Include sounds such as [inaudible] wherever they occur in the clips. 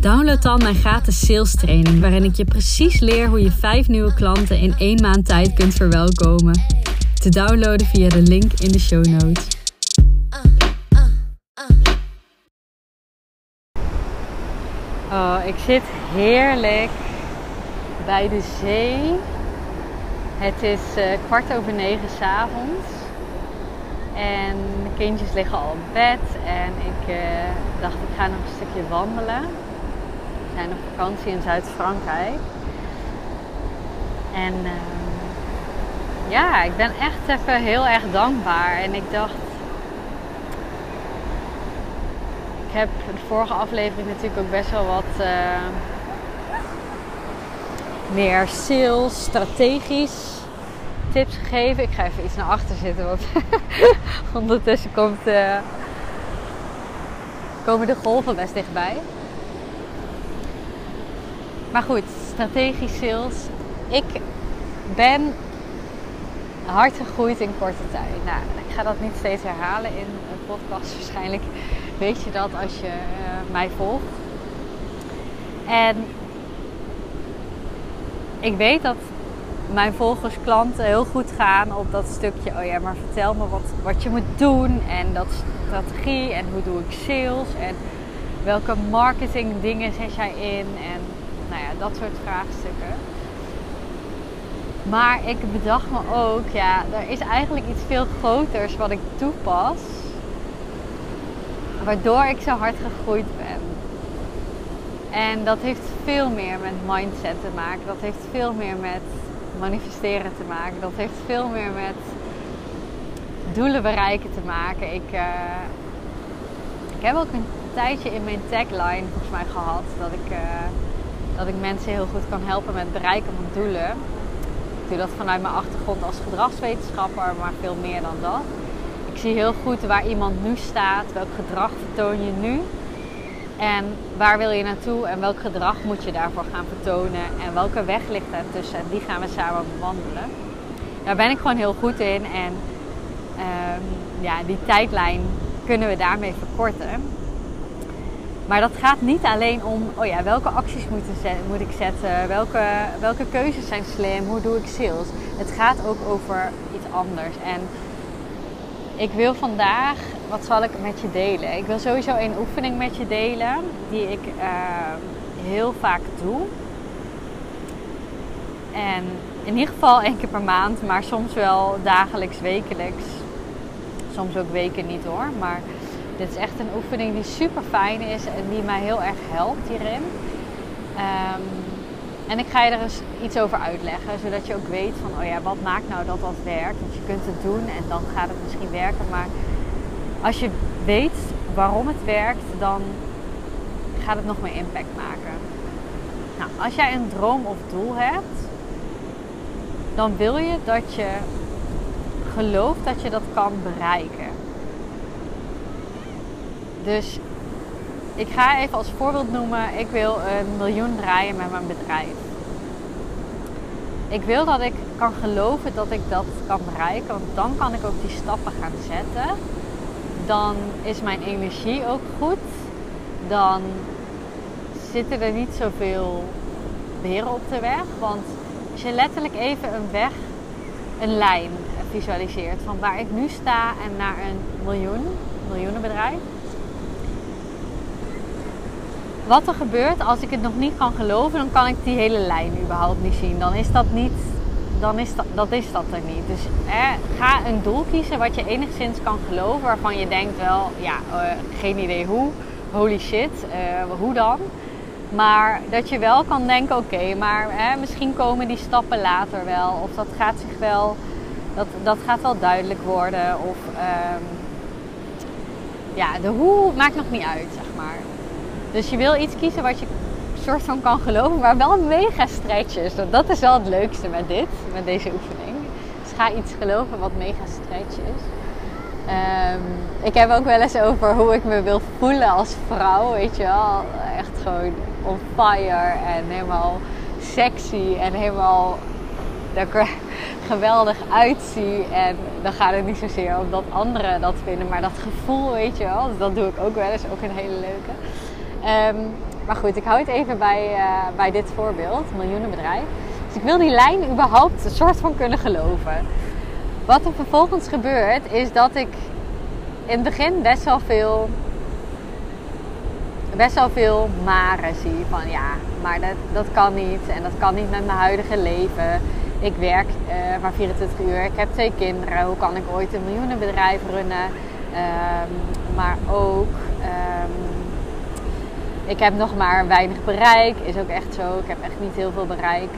download dan mijn gratis sales training, waarin ik je precies leer hoe je vijf nieuwe klanten in één maand tijd kunt verwelkomen. Te downloaden via de link in de show notes. Oh, ik zit heerlijk bij de zee. Het is uh, kwart over negen s'avonds. En de kindjes liggen al op bed. En ik uh, dacht, ik ga nog een stukje wandelen. We zijn op vakantie in Zuid-Frankrijk. En uh, ja, ik ben echt even heel erg dankbaar. En ik dacht, ik heb de vorige aflevering natuurlijk ook best wel wat uh, meer sales, strategisch tips gegeven. Ik ga even iets naar achter zitten, want [laughs] ondertussen komt, uh, komen de golven best dichtbij. Maar goed, strategisch sales. Ik ben hard gegroeid in korte tijd. Nou, ik ga dat niet steeds herhalen in een podcast. [laughs] Waarschijnlijk weet je dat als je uh, mij volgt. En ik weet dat mijn volgers, klanten heel goed gaan op dat stukje. Oh ja, maar vertel me wat, wat je moet doen. En dat strategie. En hoe doe ik sales. En welke marketing dingen zet jij in. En nou ja, dat soort vraagstukken. Maar ik bedacht me ook, ja, er is eigenlijk iets veel groters wat ik toepas. Waardoor ik zo hard gegroeid ben. En dat heeft veel meer met mindset te maken. Dat heeft veel meer met manifesteren te maken. Dat heeft veel meer met doelen bereiken te maken. Ik, uh, ik heb ook een tijdje in mijn tagline volgens mij gehad dat ik, uh, dat ik mensen heel goed kan helpen met bereiken van doelen. Ik doe dat vanuit mijn achtergrond als gedragswetenschapper, maar veel meer dan dat. Ik zie heel goed waar iemand nu staat, welk gedrag vertoon je nu en waar wil je naartoe en welk gedrag moet je daarvoor gaan vertonen en welke weg ligt tussen en die gaan we samen bewandelen. Daar ben ik gewoon heel goed in en um, ja, die tijdlijn kunnen we daarmee verkorten. Maar dat gaat niet alleen om, oh ja, welke acties moet, moet ik zetten, welke, welke keuzes zijn slim, hoe doe ik sales. Het gaat ook over iets anders. En ik wil vandaag wat zal ik met je delen? Ik wil sowieso een oefening met je delen die ik uh, heel vaak doe. En in ieder geval één keer per maand, maar soms wel dagelijks, wekelijks. Soms ook weken niet hoor. Maar dit is echt een oefening die super fijn is en die mij heel erg helpt hierin. Um, en ik ga je er eens iets over uitleggen, zodat je ook weet van, oh ja, wat maakt nou dat dat werkt? Want je kunt het doen en dan gaat het misschien werken, maar als je weet waarom het werkt, dan gaat het nog meer impact maken. Nou, als jij een droom of doel hebt, dan wil je dat je gelooft dat je dat kan bereiken. Dus ik ga even als voorbeeld noemen: ik wil een miljoen draaien met mijn bedrijf. Ik wil dat ik kan geloven dat ik dat kan bereiken, want dan kan ik ook die stappen gaan zetten dan is mijn energie ook goed. Dan zitten er niet zoveel beren op de weg. Want als je letterlijk even een weg, een lijn visualiseert van waar ik nu sta en naar een miljoen, miljoenenbedrijf. Wat er gebeurt als ik het nog niet kan geloven, dan kan ik die hele lijn überhaupt niet zien. Dan is dat niet dan is dat, dat is dat er niet. Dus ga een doel kiezen wat je enigszins kan geloven, waarvan je denkt wel, ja, uh, geen idee hoe, holy shit, uh, hoe dan? Maar dat je wel kan denken, oké, maar misschien komen die stappen later wel. Of dat gaat zich wel, dat, dat gaat wel duidelijk worden. Of um, ja, de hoe maakt nog niet uit, zeg maar. Dus je wil iets kiezen wat je soort van kan geloven, maar wel een mega stretch is. Dat is wel het leukste met dit, met deze oefening. Dus ga iets geloven wat mega stretch is. Um, ik heb ook wel eens over hoe ik me wil voelen als vrouw, weet je wel. Echt gewoon on fire en helemaal sexy en helemaal dat ik er geweldig uitzie. En dan gaat het niet zozeer om dat anderen dat vinden, maar dat gevoel, weet je wel. Dus dat doe ik ook wel eens, ook een hele leuke. Um, maar goed, ik hou het even bij, uh, bij dit voorbeeld, miljoenenbedrijf. Dus ik wil die lijn überhaupt een soort van kunnen geloven. Wat er vervolgens gebeurt, is dat ik in het begin best wel veel, best wel veel maren zie. Van ja, maar dat, dat kan niet. En dat kan niet met mijn huidige leven. Ik werk uh, maar 24 uur. Ik heb twee kinderen. Hoe kan ik ooit een miljoenenbedrijf runnen? Um, maar ook, um, ik heb nog maar weinig bereik. Is ook echt zo. Ik heb echt niet heel veel bereik.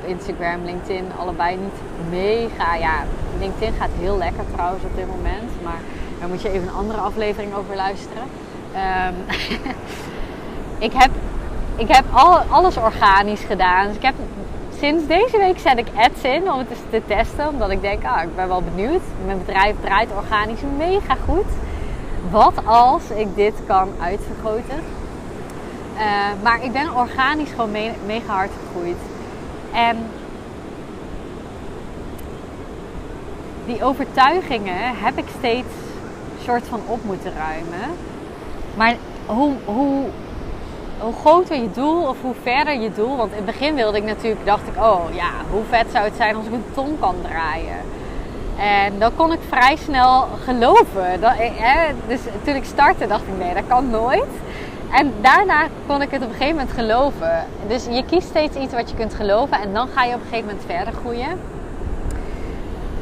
Op Instagram, LinkedIn, allebei niet mega. Ja, LinkedIn gaat heel lekker trouwens op dit moment. Maar daar moet je even een andere aflevering over luisteren. Um, [laughs] ik heb, ik heb al, alles organisch gedaan. Dus ik heb, sinds deze week zet ik ads in om het te testen. Omdat ik denk, ah, ik ben wel benieuwd. Mijn bedrijf draait organisch mega goed. Wat als ik dit kan uitvergroten? Uh, maar ik ben organisch gewoon me mega hard gegroeid. En die overtuigingen heb ik steeds soort van op moeten ruimen. Maar hoe, hoe, hoe groter je doel of hoe verder je doel. Want in het begin wilde ik natuurlijk, dacht ik, oh ja, hoe vet zou het zijn als ik een ton kan draaien. En dan kon ik vrij snel geloven. Dat, hè, dus toen ik startte dacht ik, nee, dat kan nooit. En daarna kon ik het op een gegeven moment geloven. Dus je kiest steeds iets wat je kunt geloven en dan ga je op een gegeven moment verder groeien.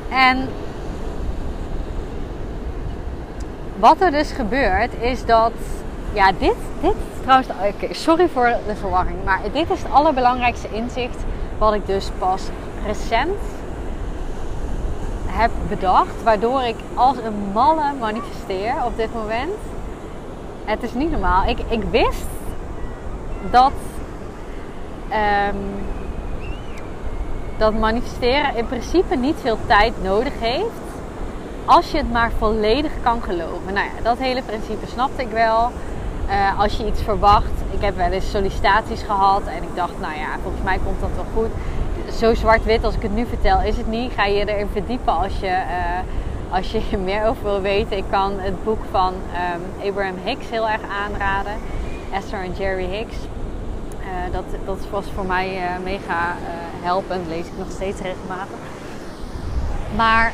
En wat er dus gebeurt is dat, ja, dit, dit trouwens, sorry voor de verwarring, maar dit is het allerbelangrijkste inzicht wat ik dus pas recent heb bedacht, waardoor ik als een malle manifesteer op dit moment. Het is niet normaal. Ik, ik wist dat, um, dat manifesteren in principe niet veel tijd nodig heeft als je het maar volledig kan geloven. Nou ja, dat hele principe snapte ik wel. Uh, als je iets verwacht. Ik heb wel eens sollicitaties gehad en ik dacht, nou ja, volgens mij komt dat wel goed. Zo zwart-wit als ik het nu vertel is het niet. Ga je erin verdiepen als je, uh, als je er meer over wil weten. Ik kan het boek van um, Abraham Hicks heel erg aanraden. Esther en Jerry Hicks. Uh, dat, dat was voor mij mega helpend. Lees ik nog steeds regelmatig. Maar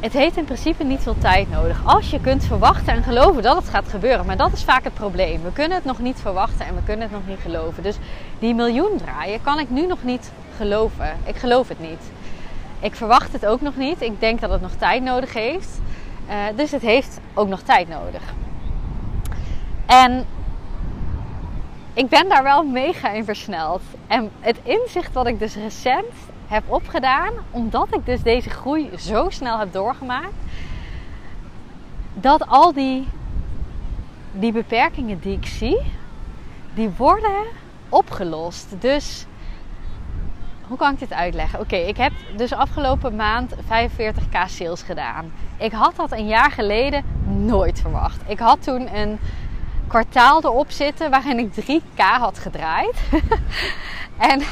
het heeft in principe niet veel tijd nodig. Als je kunt verwachten en geloven dat het gaat gebeuren. Maar dat is vaak het probleem. We kunnen het nog niet verwachten en we kunnen het nog niet geloven. Dus die miljoen draaien kan ik nu nog niet geloven. Ik geloof het niet. Ik verwacht het ook nog niet. Ik denk dat het nog tijd nodig heeft. Uh, dus het heeft ook nog tijd nodig. En ik ben daar wel mega in versneld. En het inzicht wat ik dus recent heb opgedaan, omdat ik dus deze groei zo snel heb doorgemaakt, dat al die, die beperkingen die ik zie, die worden opgelost. Dus hoe kan ik dit uitleggen? Oké, ik heb dus afgelopen maand 45k sales gedaan. Ik had dat een jaar geleden nooit verwacht. Ik had toen een kwartaal erop zitten waarin ik 3k had gedraaid. [laughs] En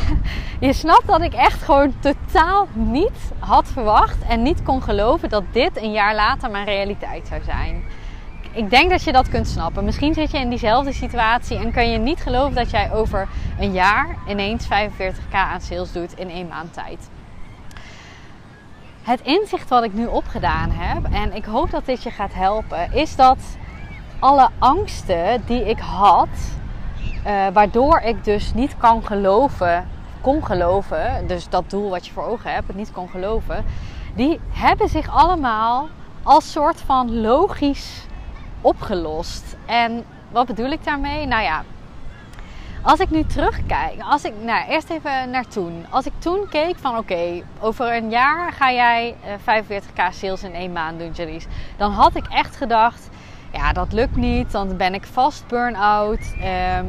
je snapt dat ik echt gewoon totaal niet had verwacht en niet kon geloven dat dit een jaar later mijn realiteit zou zijn. Ik denk dat je dat kunt snappen. Misschien zit je in diezelfde situatie en kan je niet geloven dat jij over een jaar ineens 45k aan sales doet in één maand tijd. Het inzicht wat ik nu opgedaan heb, en ik hoop dat dit je gaat helpen, is dat alle angsten die ik had, uh, waardoor ik dus niet kan geloven, kon geloven, dus dat doel wat je voor ogen hebt, het niet kon geloven, die hebben zich allemaal als soort van logisch opgelost. En wat bedoel ik daarmee? Nou ja, als ik nu terugkijk, als ik, nou eerst even naar toen. Als ik toen keek van oké, over een jaar ga jij 45k eh, sales in één maand doen, Jalies. Dan had ik echt gedacht, ja, dat lukt niet. Dan ben ik vast burn-out. Ehm,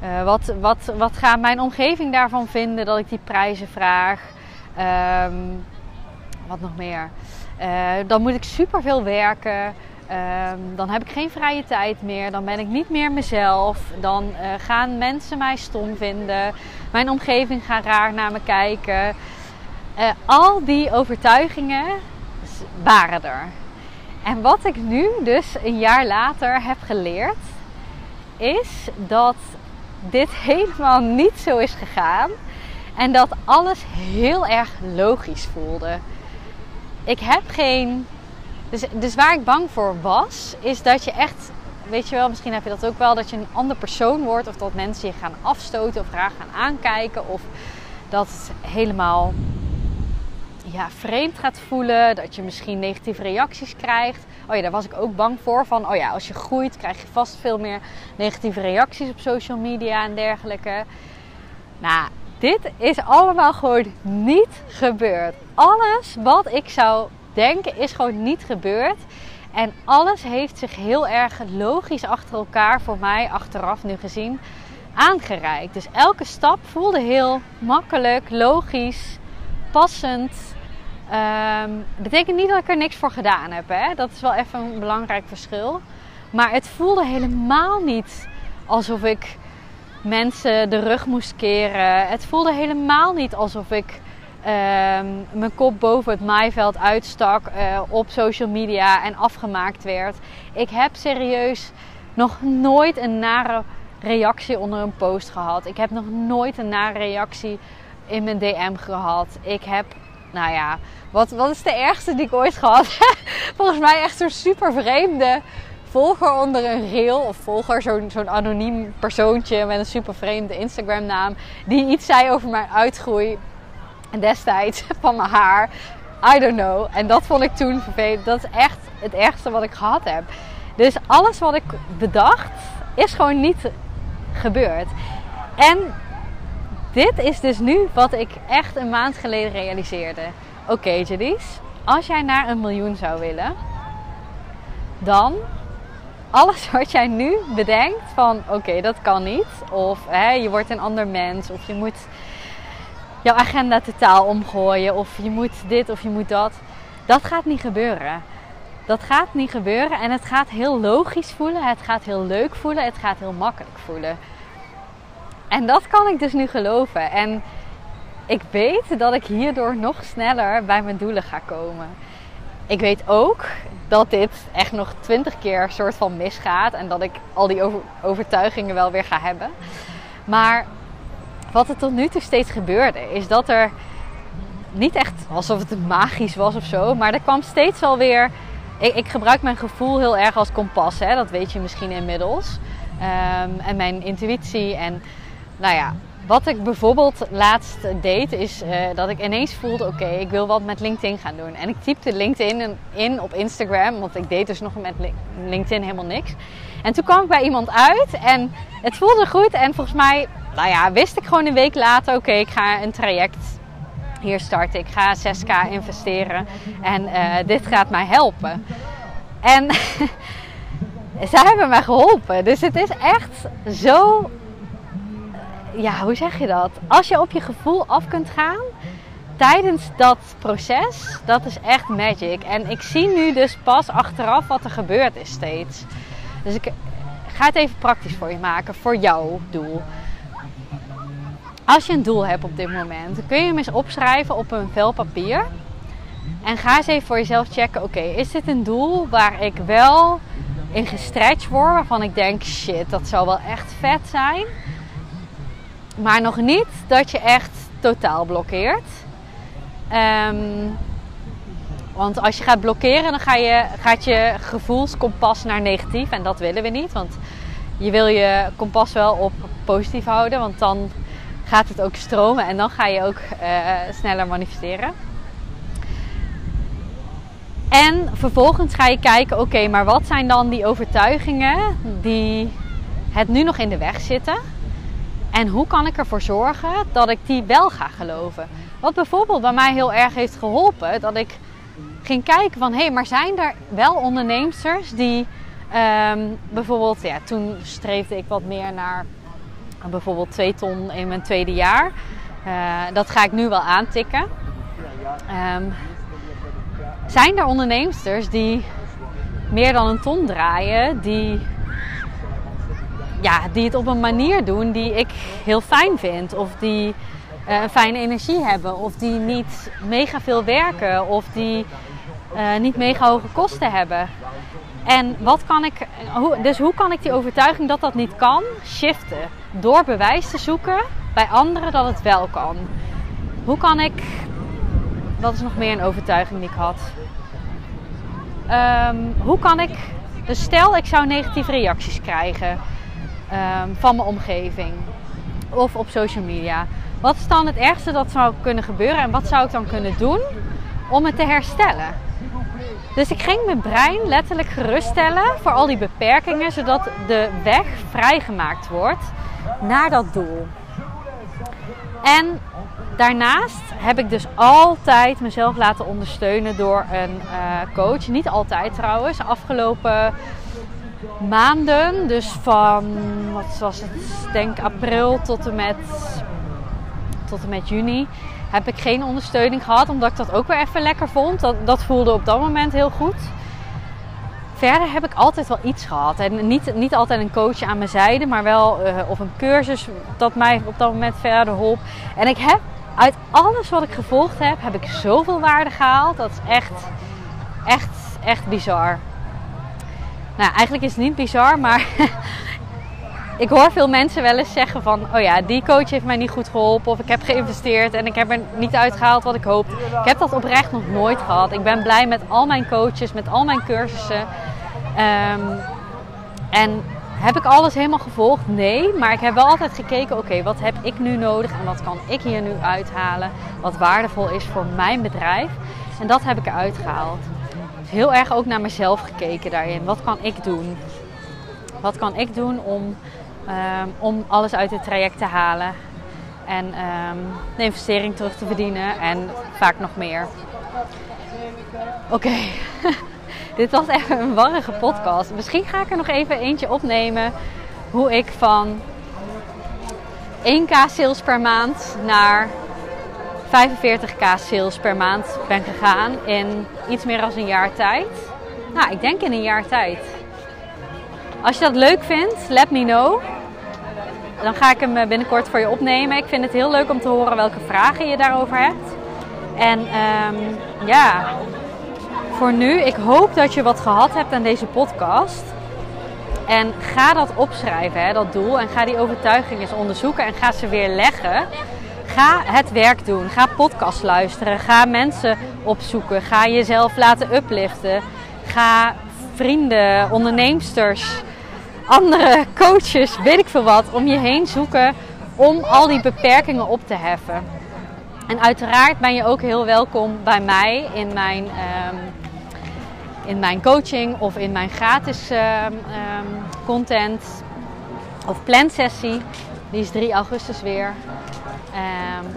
eh, wat, wat, wat gaat mijn omgeving daarvan vinden dat ik die prijzen vraag? Ehm, wat nog meer? Uh, dan moet ik superveel werken. Ehm, dan heb ik geen vrije tijd meer. Dan ben ik niet meer mezelf. Dan uh, gaan mensen mij stom vinden. Mijn omgeving gaat raar naar me kijken. al die overtuigingen waren er. En wat ik nu dus een jaar later heb geleerd, is dat dit [laughs] helemaal niet zo is gegaan. En dat alles heel erg logisch voelde. Ik heb geen. Dus, dus waar ik bang voor was, is dat je echt. Weet je wel, misschien heb je dat ook wel, dat je een ander persoon wordt. Of dat mensen je gaan afstoten of raar gaan aankijken. Of dat het helemaal ja, vreemd gaat voelen. Dat je misschien negatieve reacties krijgt. Oh ja, daar was ik ook bang voor. Van, oh ja, als je groeit krijg je vast veel meer negatieve reacties op social media en dergelijke. Nou, dit is allemaal gewoon niet gebeurd. Alles wat ik zou denken is gewoon niet gebeurd. En alles heeft zich heel erg logisch achter elkaar, voor mij achteraf nu gezien, aangereikt. Dus elke stap voelde heel makkelijk, logisch, passend. Um, betekent niet dat ik er niks voor gedaan heb. Hè? Dat is wel even een belangrijk verschil. Maar het voelde helemaal niet alsof ik mensen de rug moest keren. Het voelde helemaal niet alsof ik ehm, mijn kop boven het maaiveld uitstak uh, op social media en afgemaakt werd. Ik heb serieus nog nooit een nare reactie onder een post gehad. Ik heb nog nooit een nare reactie in mijn DM gehad. Ik heb nou ja, wat, wat is de ergste die ik ooit gehad? [laughs] Volgens mij echt zo'n super vreemde volger onder een reel. Of volger, zo'n zo'n anoniem persoontje met een super vreemde Instagram naam. Die iets zei over mijn uitgroei destijds [laughs] van mijn haar. I don't know. En dat vond ik toen vervelend. Dat is echt het ergste wat ik gehad heb. Dus alles wat ik bedacht is gewoon niet gebeurd. En dit is dus nu wat ik echt een maand geleden realiseerde. Oké, okay, als jij naar een miljoen zou willen, dan alles wat jij nu bedenkt van oké, dat kan niet. Of je wordt een ander mens. Of je moet jouw agenda totaal omgooien. Of je moet dit of je moet dat. Dat gaat niet gebeuren. Dat gaat niet gebeuren. En het gaat heel logisch voelen. Het gaat heel leuk voelen. Het gaat heel makkelijk voelen. En dat kan ik dus nu geloven. En ik weet dat ik hierdoor nog sneller bij mijn doelen ga komen. Ik weet ook dat dit echt nog twintig keer soort van misgaat. En dat ik al die overtuigingen wel weer ga hebben. Maar wat er tot nu toe steeds gebeurde, is dat er niet echt alsof het magisch was of zo. Maar er kwam steeds wel weer. Ik, ik gebruik mijn gevoel heel erg als kompas. Hè? Dat weet je misschien inmiddels. Ehm, en mijn intuïtie. En nou ja, wat ik bijvoorbeeld laatst deed, is uh, dat ik ineens voelde: oké, ik wil wat met LinkedIn gaan doen. En ik typte LinkedIn in op Instagram, want ik deed dus nog met LinkedIn helemaal niks. En toen kwam ik bij iemand uit en het voelde goed. En volgens mij, nou ja, wist ik gewoon een week later: oké, ik ga een traject hier starten. Ik ga 6k investeren en uh, dit gaat mij helpen. En [laughs] zij hebben mij geholpen. Dus het is echt zo ja, hoe zeg je dat? Als je op je gevoel af kunt gaan tijdens dat proces, dat is echt magic. En ik zie nu dus pas achteraf wat er gebeurd is steeds. Dus ik ga het even praktisch voor je maken, voor jouw doel. Als je een doel hebt op dit moment, kun je hem eens opschrijven op een vel papier. En ga eens even voor jezelf checken: oké, is dit een doel waar ik wel in gestretched word, waarvan ik denk: shit, dat zou wel echt vet zijn? Maar nog niet dat je echt totaal blokkeert. Um, want als je gaat blokkeren, dan ga je, gaat je gevoelskompas naar negatief. En dat willen we niet. Want je wil je kompas wel op positief houden. Want dan gaat het ook stromen en dan ga je ook uh, sneller manifesteren. En vervolgens ga je kijken, oké, maar wat zijn dan die overtuigingen die het nu nog in de weg zitten? En hoe kan ik ervoor zorgen dat ik die wel ga geloven? Wat bijvoorbeeld bij mij heel erg heeft geholpen, dat ik ging kijken van hé, hey, maar zijn er wel onderneemsters die Ehm, bijvoorbeeld, ja, toen streefde ik wat meer naar bijvoorbeeld 2 ton in mijn tweede jaar. Uh, dat ga ik nu wel aantikken. Um, zijn er onderneemsters die meer dan een ton draaien, die, ja, die het op een manier doen die ik heel fijn vind, of die uh, een fijne energie hebben, of die niet mega veel werken, of die uh, niet mega hoge kosten hebben. En wat kan ik, dus hoe kan ik die overtuiging dat dat niet kan shiften? Door bewijs te zoeken bij anderen dat het wel kan. Hoe kan ik, wat is nog meer een overtuiging die ik had? Um, hoe kan ik, dus stel ik zou negatieve reacties krijgen um, van mijn omgeving of op social media. Wat is dan het ergste dat zou kunnen gebeuren en wat zou ik dan kunnen doen om het te herstellen? Dus ik ging mijn brein letterlijk geruststellen voor al die beperkingen, zodat de weg vrijgemaakt wordt naar dat doel. En daarnaast heb ik dus altijd mezelf laten ondersteunen door een uh, coach. Niet altijd trouwens. Afgelopen maanden, dus van wat was het, denk april tot en met, tot en met juni, heb ik geen ondersteuning gehad. Omdat ik dat ook weer even lekker vond. Dat, dat voelde op dat moment heel goed. Verder heb ik altijd wel iets gehad. En niet, niet altijd een coach aan mijn zijde, maar wel uh, of een cursus dat mij op dat moment verder hielp. En ik heb uit alles wat ik gevolgd heb, heb ik zoveel waarde gehaald. Dat is echt, echt, echt bizar. Nou, eigenlijk is het niet bizar, maar [laughs] ik hoor veel mensen wel eens zeggen van... oh ja, die coach heeft mij niet goed geholpen of ik heb geïnvesteerd en ik heb er niet uitgehaald wat ik hoopte. Ik heb dat oprecht nog nooit gehad. Ik ben blij met al mijn coaches, met al mijn cursussen. Um, en heb ik alles helemaal gevolgd? Nee, maar ik heb wel altijd gekeken, oké, wat heb ik nu nodig en wat kan ik hier nu uithalen? Wat waardevol is voor mijn bedrijf. En dat heb ik eruit gehaald. Heel erg ook naar mezelf gekeken daarin. Wat kan ik doen? Wat kan ik doen om Um, om alles uit het traject te halen. En um, de investering terug te verdienen en vaak nog meer. Oké, [laughs] dit was even een warrige podcast. Misschien ga ik er nog even eentje opnemen. Hoe ik van 1k sales per maand naar 45k sales per maand ben gegaan in iets meer dan een jaar tijd. Nou, ik denk in een jaar tijd. Als je dat leuk vindt, let me know. Dan ga ik hem eh, binnenkort voor je opnemen. Ik vind het heel leuk om te horen welke vragen je daarover hebt. En um, ja, voor nu, ik hoop dat je wat gehad hebt aan deze podcast. En ga dat opschrijven, hè, dat doel. En ga die overtuiging eens onderzoeken en ga ze weer leggen. Ga het werk doen. Ga podcast luisteren. Ga mensen opzoeken. Ga jezelf laten upliften. Ga vrienden, onderneemsters, andere coaches, weet ik veel wat, om je heen zoeken om al die beperkingen op te heffen. En uiteraard ben je ook heel welkom bij mij in mijn, um, in mijn coaching of in mijn gratis um, um, content of plansessie. Die is 3 augustus weer.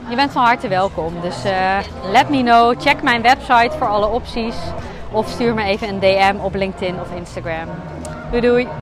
je bent van harte welkom. Dus uh, let me know. Check mijn website voor alle opties. Of stuur me even een DM op LinkedIn of Instagram. Doei doei!